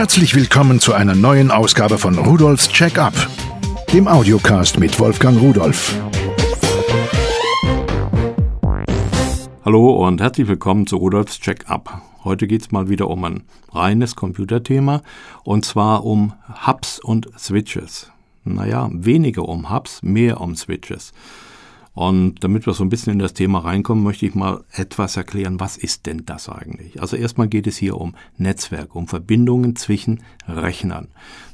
Herzlich willkommen zu einer neuen Ausgabe von Rudolfs Check-up, dem Audiocast mit Wolfgang Rudolf. Hallo und herzlich willkommen zu Rudolfs Check-up. Heute geht es mal wieder um ein reines Computerthema und zwar um Hubs und Switches. Naja, weniger um Hubs, mehr um Switches. Und damit wir so ein bisschen in das Thema reinkommen, möchte ich mal etwas erklären, was ist denn das eigentlich? Also erstmal geht es hier um Netzwerk, um Verbindungen zwischen Rechnern.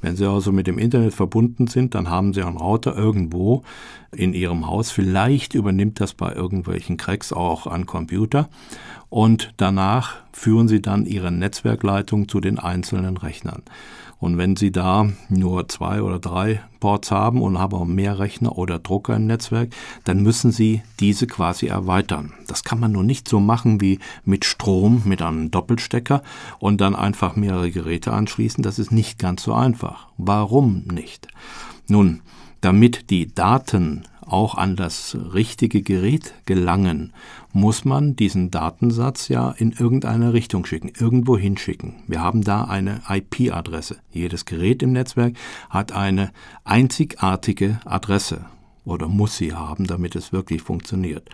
Wenn Sie also mit dem Internet verbunden sind, dann haben Sie einen Router irgendwo in Ihrem Haus. Vielleicht übernimmt das bei irgendwelchen Cracks auch ein Computer. Und danach führen Sie dann Ihre Netzwerkleitung zu den einzelnen Rechnern. Und wenn Sie da nur zwei oder drei Ports haben und haben auch mehr Rechner oder Drucker im Netzwerk, dann müssen Sie diese quasi erweitern. Das kann man nur nicht so machen wie mit Strom, mit einem Doppelstecker und dann einfach mehrere Geräte anschließen. Das ist nicht ganz so einfach. Warum nicht? Nun, damit die Daten auch an das richtige Gerät gelangen, muss man diesen Datensatz ja in irgendeine Richtung schicken, irgendwo hinschicken. Wir haben da eine IP-Adresse. Jedes Gerät im Netzwerk hat eine einzigartige Adresse oder muss sie haben, damit es wirklich funktioniert.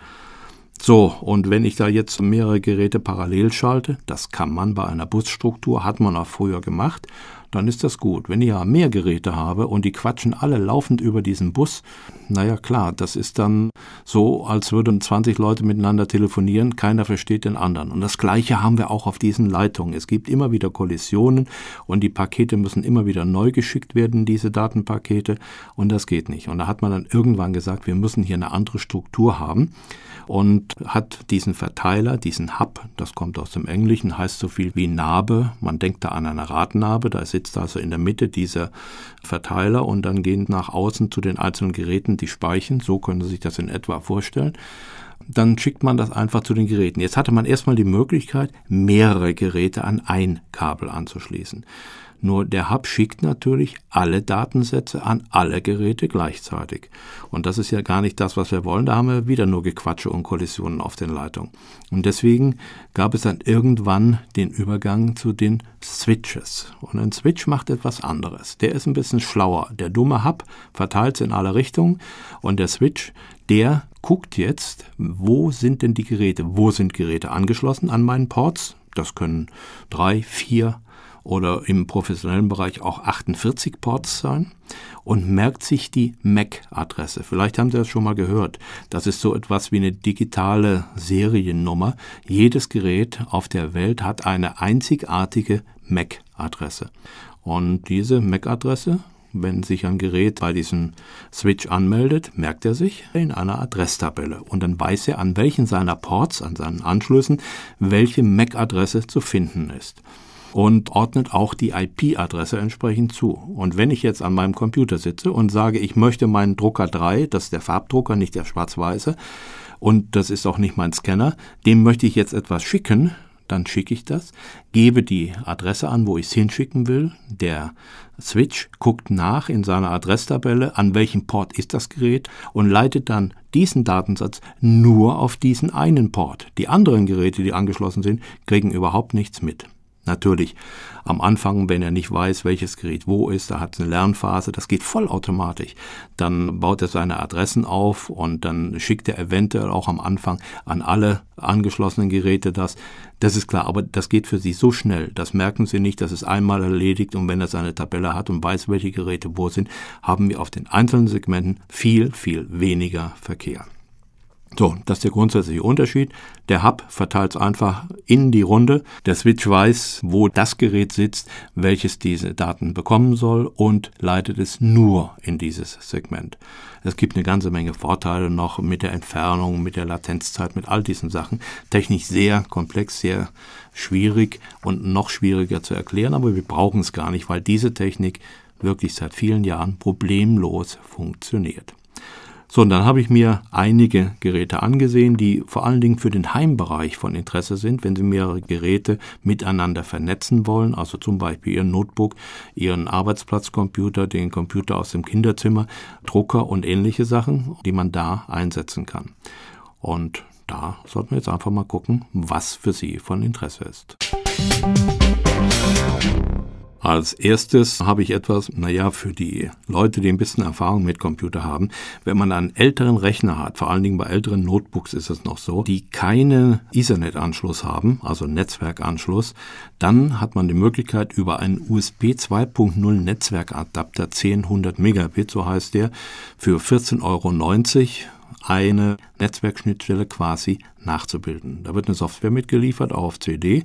So, und wenn ich da jetzt mehrere Geräte parallel schalte, das kann man bei einer Busstruktur, hat man auch früher gemacht, dann ist das gut. Wenn ich ja mehr Geräte habe und die quatschen alle laufend über diesen Bus, naja klar, das ist dann so, als würden 20 Leute miteinander telefonieren, keiner versteht den anderen. Und das Gleiche haben wir auch auf diesen Leitungen. Es gibt immer wieder Kollisionen und die Pakete müssen immer wieder neu geschickt werden, diese Datenpakete, und das geht nicht. Und da hat man dann irgendwann gesagt, wir müssen hier eine andere Struktur haben und hat diesen Verteiler, diesen Hub, das kommt aus dem Englischen, heißt so viel wie Narbe. Man denkt da an eine Radnarbe, da sitzt also in der Mitte dieser Verteiler und dann gehen nach außen zu den einzelnen Geräten die Speichen. So können Sie sich das in etwa vorstellen dann schickt man das einfach zu den Geräten. Jetzt hatte man erstmal die Möglichkeit, mehrere Geräte an ein Kabel anzuschließen. Nur der Hub schickt natürlich alle Datensätze an alle Geräte gleichzeitig. Und das ist ja gar nicht das, was wir wollen. Da haben wir wieder nur Gequatsche und Kollisionen auf den Leitungen. Und deswegen gab es dann irgendwann den Übergang zu den Switches. Und ein Switch macht etwas anderes. Der ist ein bisschen schlauer. Der dumme Hub verteilt es in alle Richtungen. Und der Switch, der guckt jetzt, wo sind denn die Geräte? Wo sind Geräte angeschlossen an meinen Ports? Das können drei, vier, oder im professionellen Bereich auch 48 Ports sein und merkt sich die MAC-Adresse. Vielleicht haben Sie das schon mal gehört. Das ist so etwas wie eine digitale Seriennummer. Jedes Gerät auf der Welt hat eine einzigartige MAC-Adresse. Und diese MAC-Adresse wenn sich ein Gerät bei diesem Switch anmeldet, merkt er sich in einer Adresstabelle und dann weiß er, an welchen seiner Ports, an seinen Anschlüssen, welche MAC-Adresse zu finden ist und ordnet auch die IP-Adresse entsprechend zu. Und wenn ich jetzt an meinem Computer sitze und sage, ich möchte meinen Drucker 3, das ist der Farbdrucker, nicht der schwarz-weiße, und das ist auch nicht mein Scanner, dem möchte ich jetzt etwas schicken, dann schicke ich das, gebe die Adresse an, wo ich es hinschicken will. Der Switch guckt nach in seiner Adresstabelle, an welchem Port ist das Gerät und leitet dann diesen Datensatz nur auf diesen einen Port. Die anderen Geräte, die angeschlossen sind, kriegen überhaupt nichts mit. Natürlich am Anfang, wenn er nicht weiß, welches Gerät wo ist, da hat es eine Lernphase, das geht vollautomatisch. Dann baut er seine Adressen auf und dann schickt er eventuell auch am Anfang an alle angeschlossenen Geräte das. Das ist klar, aber das geht für Sie so schnell. Das merken Sie nicht, das ist einmal erledigt und wenn er seine Tabelle hat und weiß, welche Geräte wo sind, haben wir auf den einzelnen Segmenten viel, viel weniger Verkehr. So, das ist der grundsätzliche Unterschied. Der Hub verteilt es einfach in die Runde. Der Switch weiß, wo das Gerät sitzt, welches diese Daten bekommen soll und leitet es nur in dieses Segment. Es gibt eine ganze Menge Vorteile noch mit der Entfernung, mit der Latenzzeit, mit all diesen Sachen. Technisch sehr komplex, sehr schwierig und noch schwieriger zu erklären, aber wir brauchen es gar nicht, weil diese Technik wirklich seit vielen Jahren problemlos funktioniert. So, und dann habe ich mir einige Geräte angesehen, die vor allen Dingen für den Heimbereich von Interesse sind, wenn Sie mehrere Geräte miteinander vernetzen wollen, also zum Beispiel Ihren Notebook, Ihren Arbeitsplatzcomputer, den Computer aus dem Kinderzimmer, Drucker und ähnliche Sachen, die man da einsetzen kann. Und da sollten wir jetzt einfach mal gucken, was für Sie von Interesse ist. Als erstes habe ich etwas, naja, für die Leute, die ein bisschen Erfahrung mit Computer haben. Wenn man einen älteren Rechner hat, vor allen Dingen bei älteren Notebooks ist es noch so, die keinen Ethernet-Anschluss haben, also Netzwerkanschluss, dann hat man die Möglichkeit über einen USB 2.0 Netzwerkadapter 1000 Megabit, so heißt der, für 14,90 Euro eine Netzwerkschnittstelle quasi nachzubilden. Da wird eine Software mitgeliefert, auch auf CD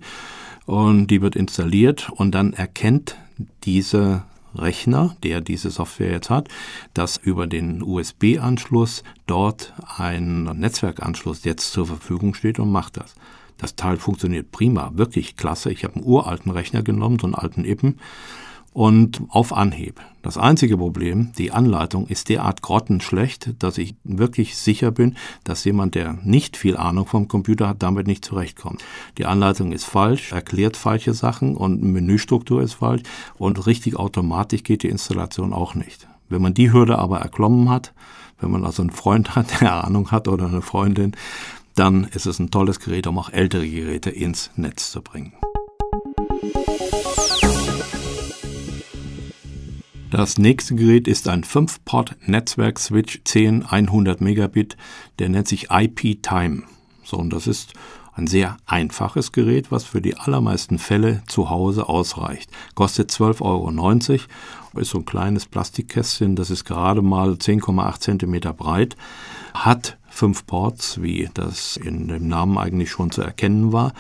und die wird installiert und dann erkennt dieser Rechner, der diese Software jetzt hat, dass über den USB-Anschluss dort ein Netzwerkanschluss jetzt zur Verfügung steht und macht das. Das Teil funktioniert prima, wirklich klasse. Ich habe einen uralten Rechner genommen, so einen alten Ippen, und auf Anhieb. Das einzige Problem, die Anleitung ist derart grottenschlecht, dass ich wirklich sicher bin, dass jemand, der nicht viel Ahnung vom Computer hat, damit nicht zurechtkommt. Die Anleitung ist falsch, erklärt falsche Sachen und Menüstruktur ist falsch und richtig automatisch geht die Installation auch nicht. Wenn man die Hürde aber erklommen hat, wenn man also einen Freund hat, der Ahnung hat oder eine Freundin, dann ist es ein tolles Gerät, um auch ältere Geräte ins Netz zu bringen. Das nächste Gerät ist ein 5-Port-Netzwerk-Switch 10 100 Megabit, der nennt sich IP Time. So, und das ist ein sehr einfaches Gerät, was für die allermeisten Fälle zu Hause ausreicht. Kostet 12,90 Euro, ist so ein kleines Plastikkästchen, das ist gerade mal 10,8 Zentimeter breit, hat fünf Ports, wie das in dem Namen eigentlich schon zu erkennen war.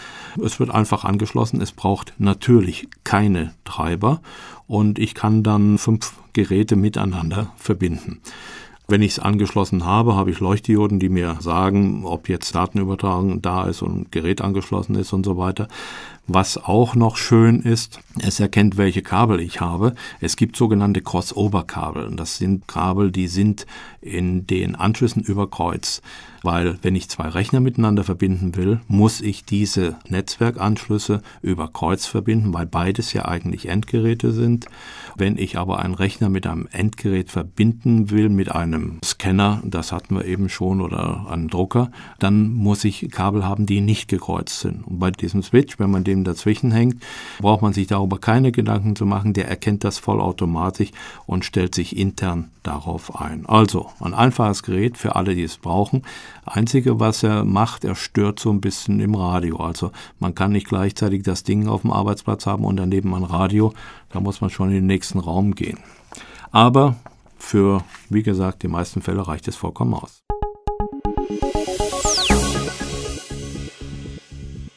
Es wird einfach angeschlossen. Es braucht natürlich keine Treiber und ich kann dann fünf Geräte miteinander verbinden. Wenn ich es angeschlossen habe, habe ich Leuchtdioden, die mir sagen, ob jetzt Datenübertragung da ist und ein Gerät angeschlossen ist und so weiter. Was auch noch schön ist, es erkennt, welche Kabel ich habe. Es gibt sogenannte Crossover-Kabel. Das sind Kabel, die sind in den Anschlüssen über Kreuz. Weil wenn ich zwei Rechner miteinander verbinden will, muss ich diese Netzwerkanschlüsse über Kreuz verbinden, weil beides ja eigentlich Endgeräte sind. Wenn ich aber einen Rechner mit einem Endgerät verbinden will, mit einem Scanner, das hatten wir eben schon, oder einem Drucker, dann muss ich Kabel haben, die nicht gekreuzt sind. Und bei diesem Switch, wenn man den dem dazwischen hängt, braucht man sich darüber keine Gedanken zu machen. Der erkennt das vollautomatisch und stellt sich intern darauf ein. Also ein einfaches Gerät für alle, die es brauchen. Einzige, was er macht, er stört so ein bisschen im Radio. Also man kann nicht gleichzeitig das Ding auf dem Arbeitsplatz haben und daneben ein Radio. Da muss man schon in den nächsten Raum gehen. Aber für, wie gesagt, die meisten Fälle reicht es vollkommen aus.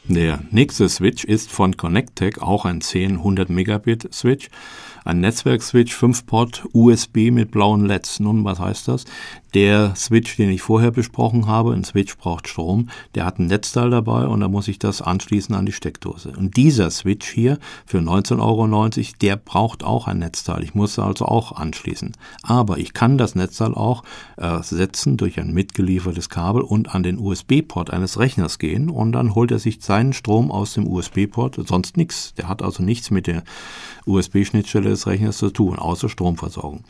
Der nächste Switch ist von Connectec, auch ein 10 100 Megabit Switch. Ein Netzwerk-Switch, 5-Port, USB mit blauen LEDs. Nun, was heißt das? Der Switch, den ich vorher besprochen habe, ein Switch braucht Strom, der hat ein Netzteil dabei und da muss ich das anschließen an die Steckdose. Und dieser Switch hier für 19,90 Euro, der braucht auch ein Netzteil. Ich muss also auch anschließen. Aber ich kann das Netzteil auch ersetzen durch ein mitgeliefertes Kabel und an den USB-Port eines Rechners gehen und dann holt er sich seinen Strom aus dem USB-Port, sonst nichts. Der hat also nichts mit der USB-Schnittstelle des Rechners zu tun, außer Stromversorgung.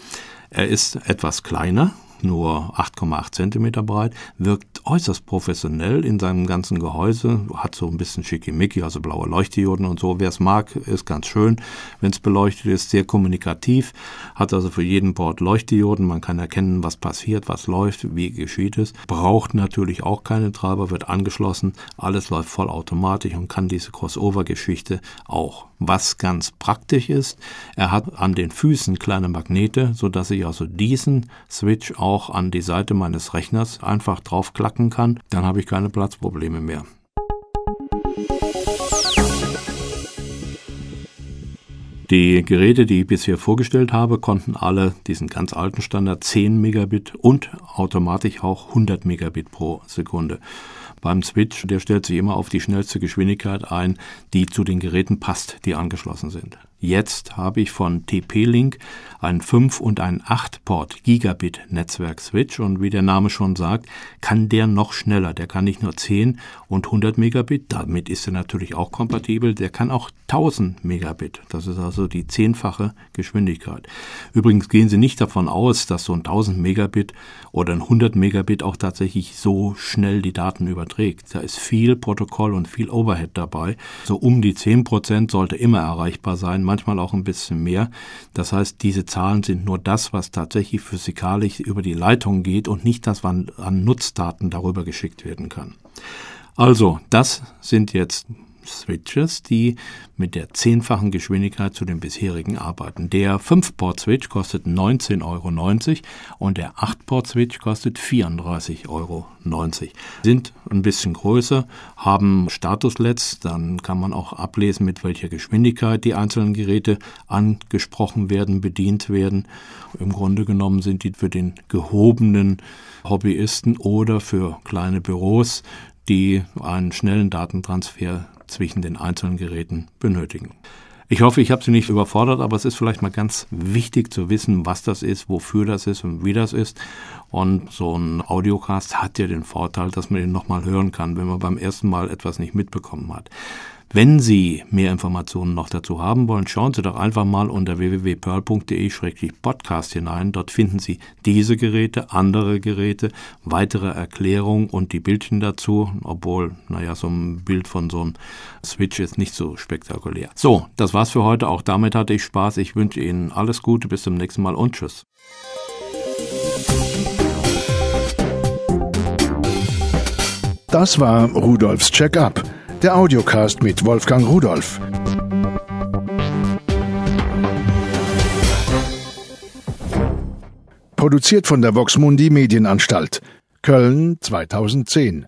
Er ist etwas kleiner, nur 8,8 Zentimeter breit, wirkt äußerst professionell in seinem ganzen Gehäuse, hat so ein bisschen schickimicki, also blaue Leuchtdioden und so. Wer es mag, ist ganz schön, wenn es beleuchtet ist, sehr kommunikativ, hat also für jeden Port Leuchtdioden, man kann erkennen, was passiert, was läuft, wie geschieht es. Braucht natürlich auch keine Treiber, wird angeschlossen, alles läuft vollautomatisch und kann diese Crossover-Geschichte auch. Was ganz praktisch ist, er hat an den Füßen kleine Magnete, sodass ich also diesen Switch auch an die Seite meines Rechners einfach draufklacken kann. Dann habe ich keine Platzprobleme mehr. Die Geräte, die ich bisher vorgestellt habe, konnten alle diesen ganz alten Standard 10 Megabit und automatisch auch 100 Megabit pro Sekunde beim Switch, der stellt sich immer auf die schnellste Geschwindigkeit ein, die zu den Geräten passt, die angeschlossen sind. Jetzt habe ich von TP-Link einen 5 und einen 8-Port Gigabit Netzwerk Switch und wie der Name schon sagt, kann der noch schneller. Der kann nicht nur 10 und 100 Megabit, damit ist er natürlich auch kompatibel, der kann auch 1000 Megabit. Das ist also die zehnfache Geschwindigkeit. Übrigens gehen Sie nicht davon aus, dass so ein 1000 Megabit oder ein 100 Megabit auch tatsächlich so schnell die Daten überträgt überträgt. Da ist viel Protokoll und viel Overhead dabei. So um die 10 Prozent sollte immer erreichbar sein, manchmal auch ein bisschen mehr. Das heißt, diese Zahlen sind nur das, was tatsächlich physikalisch über die Leitung geht und nicht das, was an Nutzdaten darüber geschickt werden kann. Also, das sind jetzt Switches, die mit der zehnfachen Geschwindigkeit zu den bisherigen arbeiten. Der 5-Port-Switch kostet 19,90 Euro und der 8-Port-Switch kostet 34,90 Euro. Sind ein bisschen größer, haben Status-LEDs, dann kann man auch ablesen, mit welcher Geschwindigkeit die einzelnen Geräte angesprochen werden, bedient werden. Im Grunde genommen sind die für den gehobenen Hobbyisten oder für kleine Büros die einen schnellen Datentransfer zwischen den einzelnen Geräten benötigen. Ich hoffe, ich habe Sie nicht überfordert, aber es ist vielleicht mal ganz wichtig zu wissen, was das ist, wofür das ist und wie das ist. Und so ein Audiocast hat ja den Vorteil, dass man ihn nochmal hören kann, wenn man beim ersten Mal etwas nicht mitbekommen hat. Wenn Sie mehr Informationen noch dazu haben wollen, schauen Sie doch einfach mal unter www.pearl.de-podcast hinein. Dort finden Sie diese Geräte, andere Geräte, weitere Erklärungen und die Bildchen dazu, obwohl, naja, so ein Bild von so einem Switch ist nicht so spektakulär. So, das war's für heute. Auch damit hatte ich Spaß. Ich wünsche Ihnen alles Gute, bis zum nächsten Mal und tschüss. Das war Rudolfs Check-up der Audiocast mit Wolfgang Rudolf. Produziert von der Voxmundi Medienanstalt. Köln 2010.